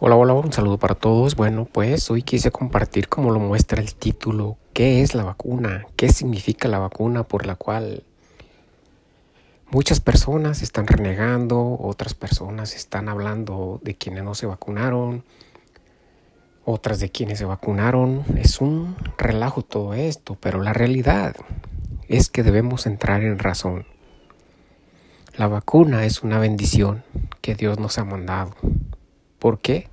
Hola, hola, un saludo para todos. Bueno, pues hoy quise compartir como lo muestra el título, qué es la vacuna, qué significa la vacuna por la cual muchas personas están renegando, otras personas están hablando de quienes no se vacunaron, otras de quienes se vacunaron. Es un relajo todo esto, pero la realidad es que debemos entrar en razón. La vacuna es una bendición que Dios nos ha mandado. ¿Por qué?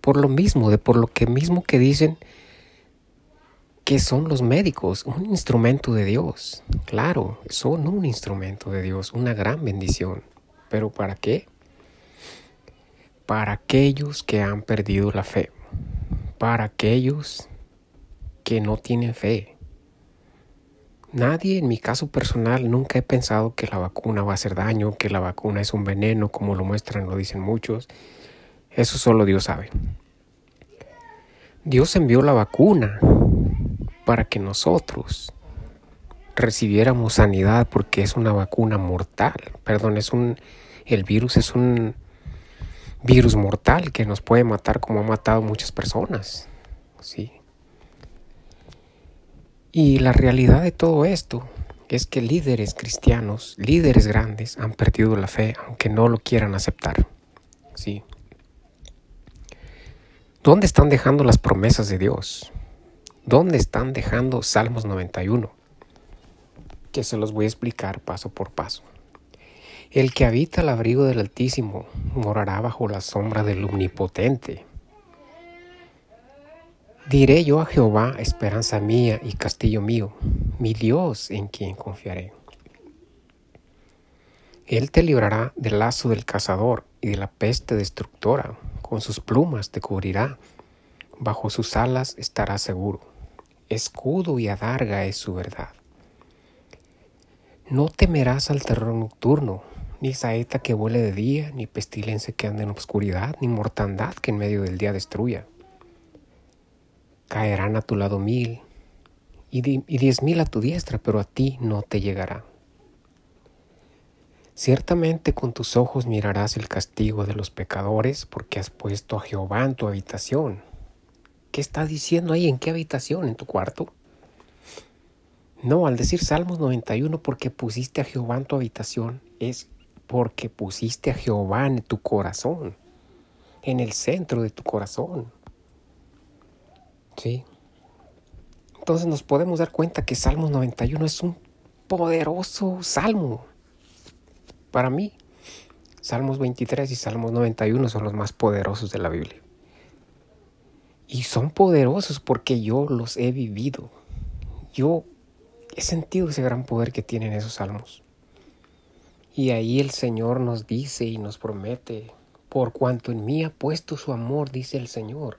Por lo mismo, de por lo que mismo que dicen que son los médicos, un instrumento de Dios. Claro, son un instrumento de Dios, una gran bendición. ¿Pero para qué? Para aquellos que han perdido la fe, para aquellos que no tienen fe. Nadie, en mi caso personal, nunca he pensado que la vacuna va a hacer daño, que la vacuna es un veneno, como lo muestran, lo dicen muchos. Eso solo Dios sabe. Dios envió la vacuna para que nosotros recibiéramos sanidad porque es una vacuna mortal. Perdón, es un el virus es un virus mortal que nos puede matar como ha matado muchas personas. Sí. Y la realidad de todo esto es que líderes cristianos, líderes grandes han perdido la fe aunque no lo quieran aceptar. Sí. ¿Dónde están dejando las promesas de Dios? ¿Dónde están dejando Salmos 91? Que se los voy a explicar paso por paso. El que habita el abrigo del Altísimo morará bajo la sombra del Omnipotente. Diré yo a Jehová, esperanza mía y castillo mío, mi Dios en quien confiaré. Él te librará del lazo del cazador y de la peste destructora con sus plumas te cubrirá, bajo sus alas estarás seguro. Escudo y adarga es su verdad. No temerás al terror nocturno, ni saeta que vuele de día, ni pestilencia que ande en oscuridad, ni mortandad que en medio del día destruya. Caerán a tu lado mil y, diez mil a tu diestra, pero a ti no te llegará. Ciertamente con tus ojos mirarás el castigo de los pecadores porque has puesto a Jehová en tu habitación. ¿Qué está diciendo ahí? ¿En qué habitación? ¿En tu cuarto? No, al decir Salmos 91 porque pusiste a Jehová en tu habitación es porque pusiste a Jehová en tu corazón, en el centro de tu corazón. ¿Sí? Entonces nos podemos dar cuenta que Salmos 91 es un poderoso salmo para mí, Salmos 23 y Salmos 91 son los más poderosos de la Biblia. Y son poderosos porque yo los he vivido. Yo he sentido ese gran poder que tienen esos salmos. Y ahí el Señor nos dice y nos promete, por cuanto en mí ha puesto su amor, dice el Señor,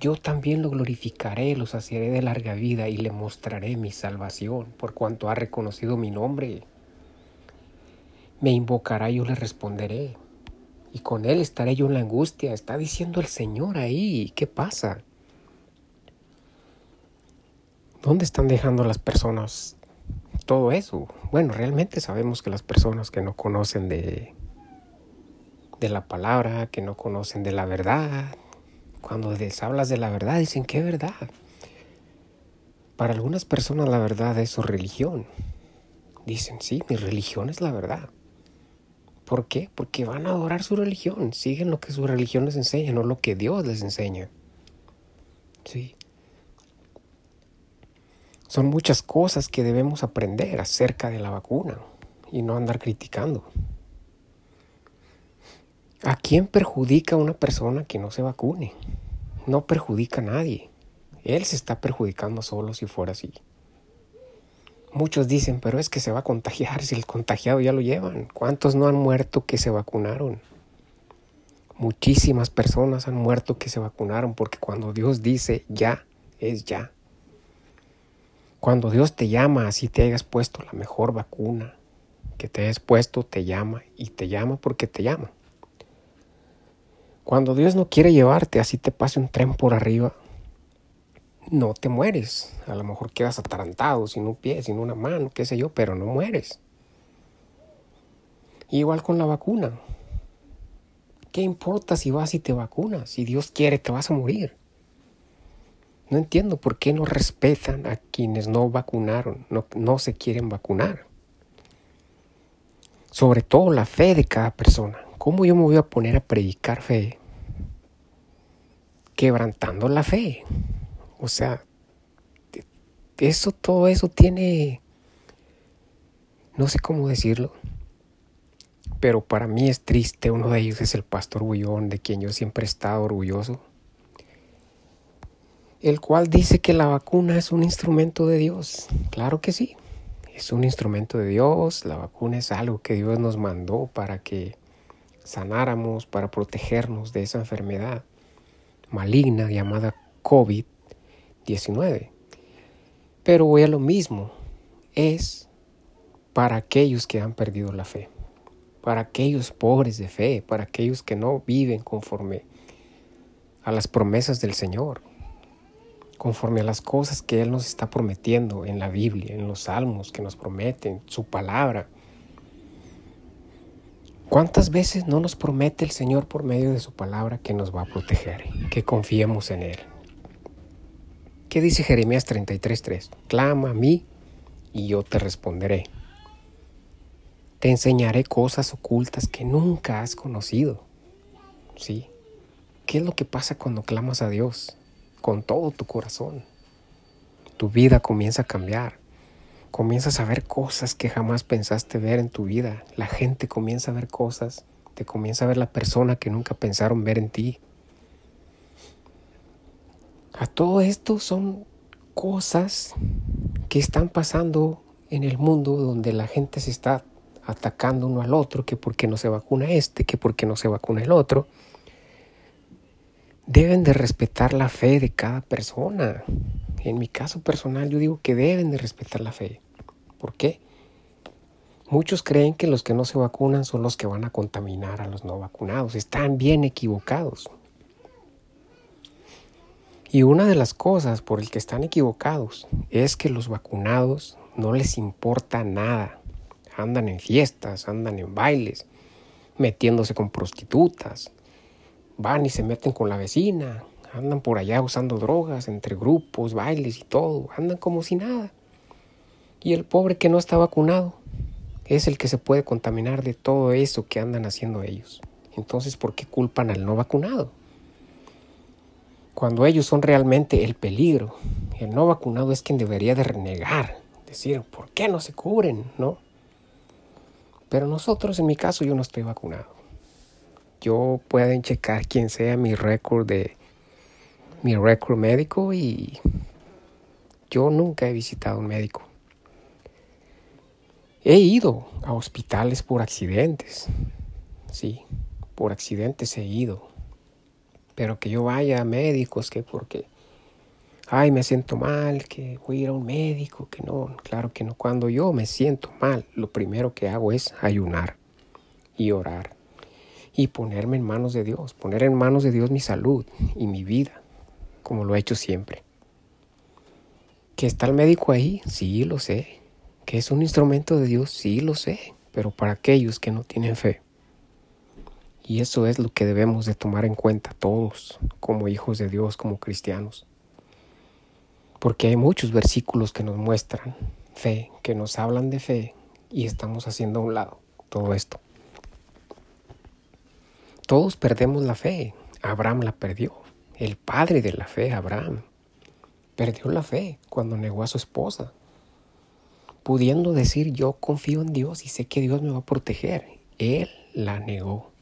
yo también lo glorificaré, lo saciaré de larga vida y le mostraré mi salvación, por cuanto ha reconocido mi nombre. Me invocará y yo le responderé. Y con él estaré yo en la angustia. Está diciendo el Señor ahí. ¿Qué pasa? ¿Dónde están dejando las personas todo eso? Bueno, realmente sabemos que las personas que no conocen de, de la palabra, que no conocen de la verdad, cuando les hablas de la verdad, dicen, ¿qué verdad? Para algunas personas la verdad es su religión. Dicen, sí, mi religión es la verdad. ¿Por qué? Porque van a adorar su religión, siguen lo que su religión les enseña, no lo que Dios les enseña. Sí. Son muchas cosas que debemos aprender acerca de la vacuna y no andar criticando. ¿A quién perjudica una persona que no se vacune? No perjudica a nadie. Él se está perjudicando solo si fuera así. Muchos dicen, pero es que se va a contagiar si el contagiado ya lo llevan. ¿Cuántos no han muerto que se vacunaron? Muchísimas personas han muerto que se vacunaron porque cuando Dios dice ya, es ya. Cuando Dios te llama, así te hayas puesto la mejor vacuna que te hayas puesto, te llama y te llama porque te llama. Cuando Dios no quiere llevarte, así te pase un tren por arriba, no te mueres. A lo mejor quedas atarantado, sin un pie, sin una mano, qué sé yo, pero no mueres. Igual con la vacuna. ¿Qué importa si vas y te vacunas? Si Dios quiere, te vas a morir. No entiendo por qué no respetan a quienes no vacunaron, no, no se quieren vacunar. Sobre todo la fe de cada persona. ¿Cómo yo me voy a poner a predicar fe? Quebrantando la fe. O sea, eso, todo eso tiene, no sé cómo decirlo, pero para mí es triste. Uno de ellos es el pastor Bullón, de quien yo siempre he estado orgulloso, el cual dice que la vacuna es un instrumento de Dios. Claro que sí, es un instrumento de Dios. La vacuna es algo que Dios nos mandó para que sanáramos, para protegernos de esa enfermedad maligna llamada COVID-19. Pero voy a lo mismo, es para aquellos que han perdido la fe, para aquellos pobres de fe, para aquellos que no viven conforme a las promesas del Señor, conforme a las cosas que Él nos está prometiendo en la Biblia, en los salmos que nos prometen, su palabra. ¿Cuántas veces no nos promete el Señor por medio de su palabra que nos va a proteger, que confiemos en Él? ¿Qué dice Jeremías 33:3? Clama a mí y yo te responderé. Te enseñaré cosas ocultas que nunca has conocido. ¿Sí? ¿Qué es lo que pasa cuando clamas a Dios con todo tu corazón? Tu vida comienza a cambiar. Comienzas a ver cosas que jamás pensaste ver en tu vida. La gente comienza a ver cosas. Te comienza a ver la persona que nunca pensaron ver en ti. A todo esto son cosas que están pasando en el mundo donde la gente se está atacando uno al otro, que porque no se vacuna este, que porque no se vacuna el otro. Deben de respetar la fe de cada persona. En mi caso personal yo digo que deben de respetar la fe. ¿Por qué? Muchos creen que los que no se vacunan son los que van a contaminar a los no vacunados. Están bien equivocados. Y una de las cosas por el que están equivocados es que los vacunados no les importa nada. Andan en fiestas, andan en bailes, metiéndose con prostitutas, van y se meten con la vecina, andan por allá usando drogas entre grupos, bailes y todo, andan como si nada. Y el pobre que no está vacunado es el que se puede contaminar de todo eso que andan haciendo ellos. Entonces, ¿por qué culpan al no vacunado? Cuando ellos son realmente el peligro. El no vacunado es quien debería de renegar, decir, ¿por qué no se cubren? ¿No? Pero nosotros, en mi caso, yo no estoy vacunado. Yo pueden checar quién sea mi récord de mi récord médico y yo nunca he visitado un médico. He ido a hospitales por accidentes. Sí, por accidentes he ido pero que yo vaya a médicos, que porque, ay, me siento mal, que voy a ir a un médico, que no, claro que no. Cuando yo me siento mal, lo primero que hago es ayunar y orar y ponerme en manos de Dios, poner en manos de Dios mi salud y mi vida, como lo he hecho siempre. ¿Que está el médico ahí? Sí, lo sé. ¿Que es un instrumento de Dios? Sí, lo sé. Pero para aquellos que no tienen fe, y eso es lo que debemos de tomar en cuenta todos como hijos de Dios, como cristianos. Porque hay muchos versículos que nos muestran fe, que nos hablan de fe y estamos haciendo a un lado todo esto. Todos perdemos la fe. Abraham la perdió. El padre de la fe, Abraham, perdió la fe cuando negó a su esposa. Pudiendo decir yo confío en Dios y sé que Dios me va a proteger. Él la negó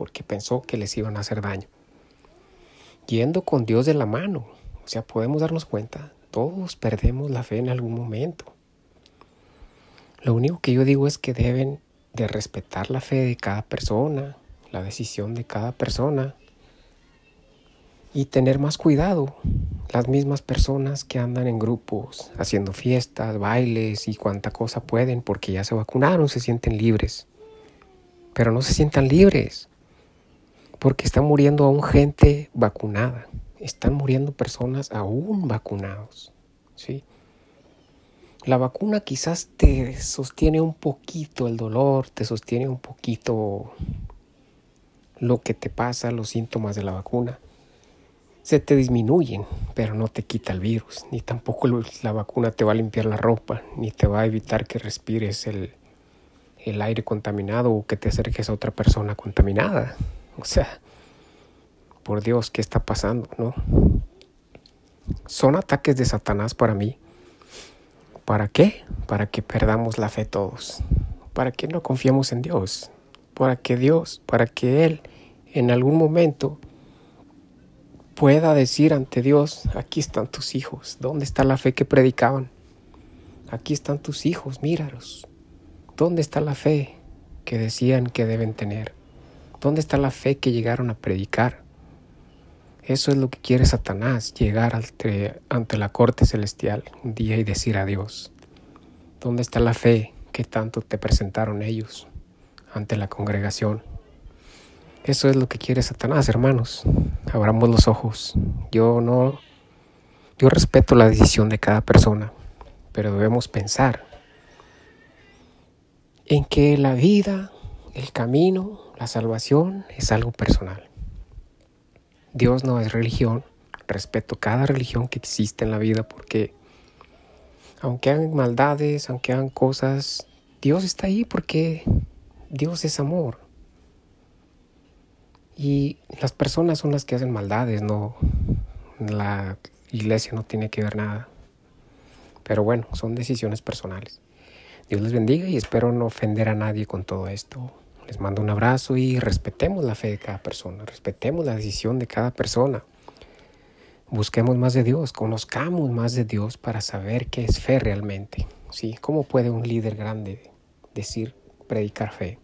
porque pensó que les iban a hacer daño. Yendo con Dios de la mano, o sea, podemos darnos cuenta, todos perdemos la fe en algún momento. Lo único que yo digo es que deben de respetar la fe de cada persona, la decisión de cada persona y tener más cuidado. Las mismas personas que andan en grupos haciendo fiestas, bailes y cuanta cosa pueden porque ya se vacunaron, se sienten libres. Pero no se sientan libres porque está muriendo aún gente vacunada, están muriendo personas aún vacunados, ¿sí? La vacuna quizás te sostiene un poquito el dolor, te sostiene un poquito lo que te pasa, los síntomas de la vacuna, se te disminuyen, pero no te quita el virus, ni tampoco la vacuna te va a limpiar la ropa, ni te va a evitar que respires el, el aire contaminado o que te acerques a otra persona contaminada. O sea, por Dios, ¿qué está pasando? ¿No? Son ataques de Satanás para mí. ¿Para qué? Para que perdamos la fe todos. Para que no confiemos en Dios. Para que Dios, para que Él en algún momento pueda decir ante Dios, aquí están tus hijos. ¿Dónde está la fe que predicaban? Aquí están tus hijos, míralos. ¿Dónde está la fe que decían que deben tener? ¿Dónde está la fe que llegaron a predicar? Eso es lo que quiere Satanás, llegar ante, ante la corte celestial un día y decir a Dios, ¿dónde está la fe que tanto te presentaron ellos ante la congregación? Eso es lo que quiere Satanás, hermanos. Abramos los ojos. Yo no, yo respeto la decisión de cada persona, pero debemos pensar en que la vida, el camino, la salvación es algo personal. Dios no es religión. Respeto cada religión que existe en la vida porque aunque hagan maldades, aunque hagan cosas, Dios está ahí porque Dios es amor. Y las personas son las que hacen maldades, no la iglesia no tiene que ver nada. Pero bueno, son decisiones personales. Dios les bendiga y espero no ofender a nadie con todo esto. Les mando un abrazo y respetemos la fe de cada persona, respetemos la decisión de cada persona. Busquemos más de Dios, conozcamos más de Dios para saber qué es fe realmente. ¿sí? ¿Cómo puede un líder grande decir, predicar fe?